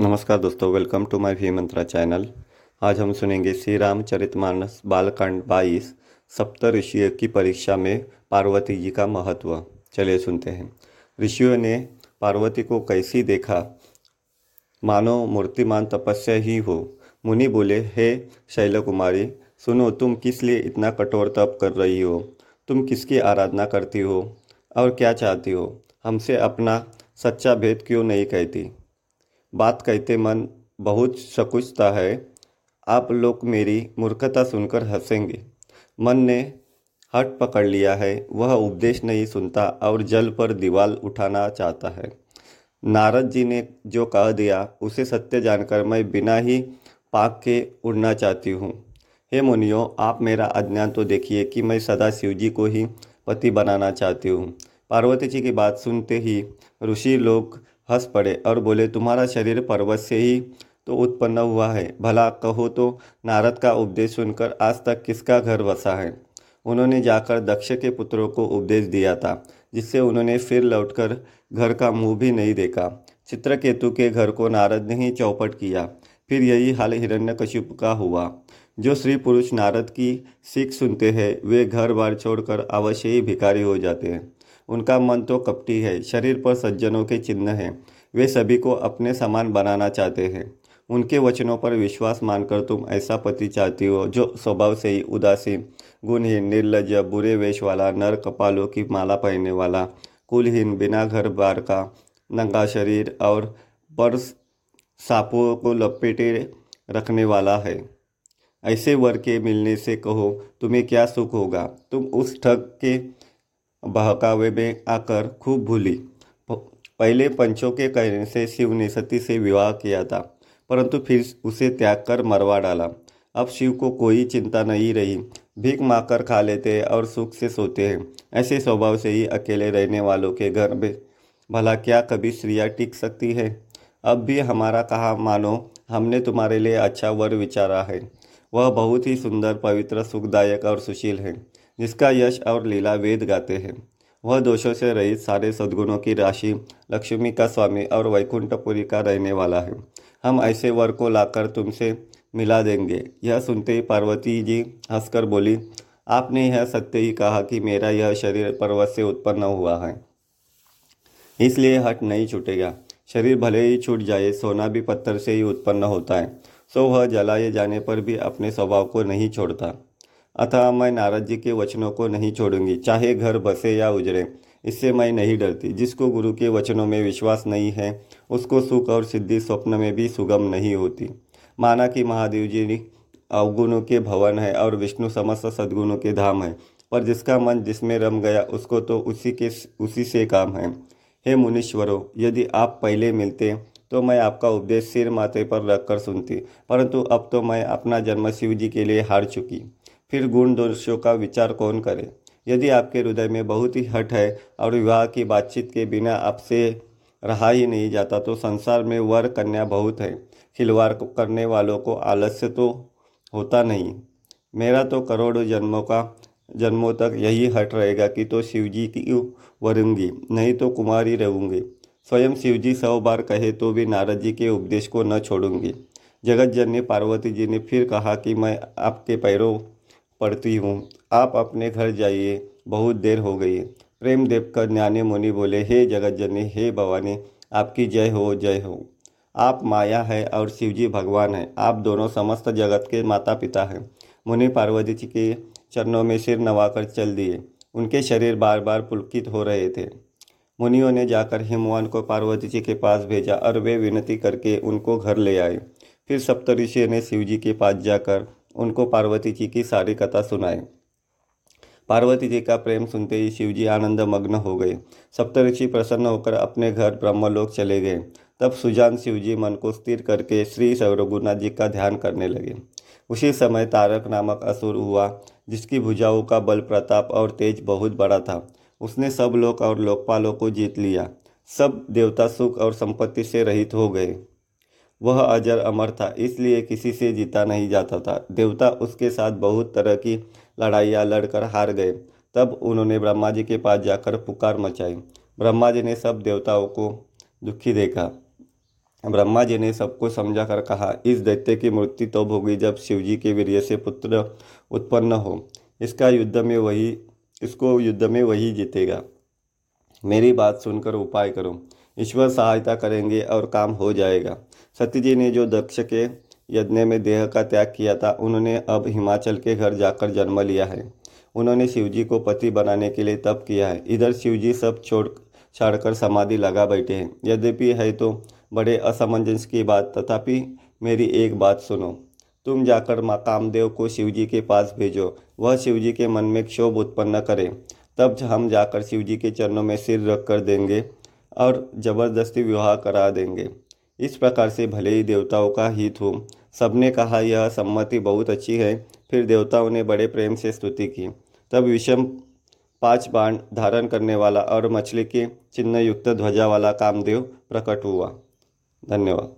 नमस्कार दोस्तों welcome to my V Mantra channel आज हम सुनेंगे श्री रामचरितमानस बालकांड बाईस सप्त ऋषियों की परीक्षा में पार्वती जी का महत्व। चलिए सुनते हैं। ऋषियों ने पार्वती को कैसी देखा? मानो मूर्तिमान तपस्या ही हो। मुनि बोले, हे शैल कुमारी सुनो, तुम किस लिए इतना कठोर तप कर रही हो? तुम किसकी आराधना करती हो? और क्या चाहती हो? हमसे अपना सच्चा भेद क्यों नहीं कहती? बात कहते मन बहुत शकुचता है। आप लोग मेरी मूर्खता सुनकर हंसेंगे। मन ने हट पकड़ लिया है। वह उपदेश नहीं सुनता और जल पर दीवाल उठाना चाहता है। नारद जी ने जो कह दिया, उसे सत्य जानकर मैं बिना ही पाक के उड़ना चाहती हूँ। हे मुनियो, आप मेरा अज्ञान तो देखिए कि मैं सदा शिव जी को ही पति बनाना चाहती हूँ। पार्वती जी की बात सुनते ही ऋषि लोग हंस पड़े और बोले, तुम्हारा शरीर पर्वत से ही तो उत्पन्न हुआ है। भला कहो तो नारद का उपदेश सुनकर आज तक किसका घर बसा है? उन्होंने जाकर दक्ष के पुत्रों को उपदेश दिया था, जिससे उन्होंने फिर लौटकर घर का मुँह भी नहीं देखा। चित्रकेतु के घर को नारद ने ही चौपट किया। फिर यही हाल हिरण्यकशिप का हुआ। जो स्त्री पुरुष नारद की सीख सुनते हैं, वे घर बार छोड़कर अवश्य ही भिखारी हो जाते हैं। उनका मन तो कपटी है, शरीर पर सज्जनों के चिन्ह हैं। वे सभी को अपने समान बनाना चाहते हैं। उनके वचनों पर विश्वास मानकर तुम ऐसा पति चाहती हो जो स्वभाव से ही उदासीन, गुणहीन, निर्लज, बुरे वेश वाला, नर कपालों की माला पहनने वाला, कुलहीन, बिना घर बार का, नंगा शरीर और पर सांपों को लपेटे रखने वाला है। ऐसे वर के मिलने से कहो, तुम्हें क्या सुख होगा? तुम उस ठग के बहकावे में आकर खूब भूली। पहले पंचों के कहने से शिव ने सती से विवाह किया था, परंतु फिर उसे त्याग कर मरवा डाला। अब शिव को कोई चिंता नहीं रही। भीख माकर खा लेते हैं और सुख से सोते हैं। ऐसे स्वभाव से ही अकेले रहने वालों के घर में भला क्या कभी स्त्रियाँ टिक सकती है? अब भी हमारा कहा मानो, हमने तुम्हारे लिए अच्छा वर विचारा है। वह बहुत ही सुंदर, पवित्र, सुखदायक और सुशील है। जिसका यश और लीला वेद गाते हैं। वह दोषों से रहित सारे सद्गुणों की राशि, लक्ष्मी का स्वामी और वैकुंठपुरी का रहने वाला है। हम ऐसे वर को लाकर तुमसे मिला देंगे। यह सुनते ही पार्वती जी हंसकर बोली, आपने यह सत्य ही कहा कि मेरा यह शरीर पर्वत से उत्पन्न हुआ है। इसलिए हट नहीं छूटेगा। शरीर भले ही छूट जाए, सोना भी पत्थर से ही उत्पन्न होता है। सो वह जलाए जाने पर भी अपने स्वभाव को नहीं छोड़ता। अतः मैं नारद जी के वचनों को नहीं छोड़ूँगी। चाहे घर बसे या उजड़े, इससे मैं नहीं डरती। जिसको गुरु के वचनों में विश्वास नहीं है, उसको सुख और सिद्धि स्वप्न में भी सुगम नहीं होती। माना कि महादेव जी अवगुणों के भवन है और विष्णु समस्त सद्गुणों के धाम है, पर जिसका मन जिसमें रम गया, उसको तो उसी के, उसी से काम है। हे मुनीश्वरों, यदि आप पहले मिलते तो मैं आपका उपदेश सिर माथे पर रखकर सुनती, परंतु अब तो मैं अपना जन्म शिव जी के लिए हार चुकी। फिर गुण दोषों का विचार कौन करे? यदि आपके हृदय में बहुत ही हट है और विवाह की बातचीत के बिना आपसे रहा ही नहीं जाता तो संसार में वर कन्या बहुत है। खिलवाड़ करने वालों को आलस्य तो होता नहीं। मेरा तो करोड़ों जन्मों का, जन्मों तक यही हट रहेगा कि तो शिवजी की वरूँगी, नहीं तो कुमारी रहूँगी। स्वयं शिवजी सौ बार कहे तो भी नारद जी के उपदेश को न छोड़ूँगी। जगत जननी पार्वती जी ने फिर कहा कि मैं आपके पैरों पढ़ती हूँ। आप अपने घर जाइए। बहुत देर हो गई। प्रेम देव कर ज्ञानी मुनि बोले, हे जगत जननी हे भवानी, आपकी जय हो जय हो। आप माया है और शिवजी भगवान है। आप दोनों समस्त जगत के माता पिता हैं। मुनि पार्वती जी के चरणों में सिर नवाकर चल दिए। उनके शरीर बार बार पुलकित हो रहे थे। मुनियों ने जाकर हिमवान को पार्वती जी के पास भेजा और वे विनती करके उनको घर ले आए। फिर सप्तऋषि ने शिवजी के पास जाकर उनको पार्वती जी की सारी कथा सुनाई। पार्वती जी का प्रेम सुनते ही शिवजी आनंद मग्न हो गए। सप्तऋषि प्रसन्न होकर अपने घर ब्रह्मलोक चले गए। तब सुजान शिवजी मन को स्थिर करके श्री सौरगुनाथ जी का ध्यान करने लगे। उसी समय तारक नामक असुर हुआ, जिसकी भुजाओं का बल, प्रताप और तेज बहुत बड़ा था। उसने सब लोक और लोकपालों को जीत लिया। सब देवता सुख और संपत्ति से रहित हो गए। वह अजर अमर था, इसलिए किसी से जीता नहीं जाता था। देवता उसके साथ बहुत तरह की लड़ाइयाँ लड़कर हार गए। तब उन्होंने ब्रह्मा जी के पास जाकर पुकार मचाई। ब्रह्मा जी ने सब देवताओं को दुखी देखा। ब्रह्मा जी ने सबको समझा कर कहा, इस दैत्य की मृत्यु तो होगी जब शिवजी के वीर्य से पुत्र उत्पन्न हो। इसका युद्ध में वही, इसको युद्ध में वही जीतेगा। मेरी बात सुनकर उपाय करो। ईश्वर सहायता करेंगे और काम हो जाएगा। सत्य जी ने जो दक्ष के यज्ञ में देह का त्याग किया था, उन्होंने अब हिमाचल के घर जाकर जन्म लिया है। उन्होंने शिवजी को पति बनाने के लिए तप किया है। इधर शिवजी सब छोड़, छाड़कर समाधि लगा बैठे हैं। यद्यपि है तो बड़े असमंजस की बात, तथापि मेरी एक बात सुनो। तुम जाकर माँ कामदेव को शिवजी के पास भेजो। वह शिवजी के मन में क्षोभ उत्पन्न करे। तब हम जाकर शिवजी के चरणों में सिर रख कर देंगे। और ज़बरदस्ती विवाह करा देंगे। इस प्रकार से भले ही देवताओं का हित हो, सबने कहा, यह सम्मति बहुत अच्छी है। फिर देवताओं ने बड़े प्रेम से स्तुति की। तब विषम पाँच बाण धारण करने वाला और मछली के चिन्ह युक्त ध्वजा वाला कामदेव प्रकट हुआ। धन्यवाद।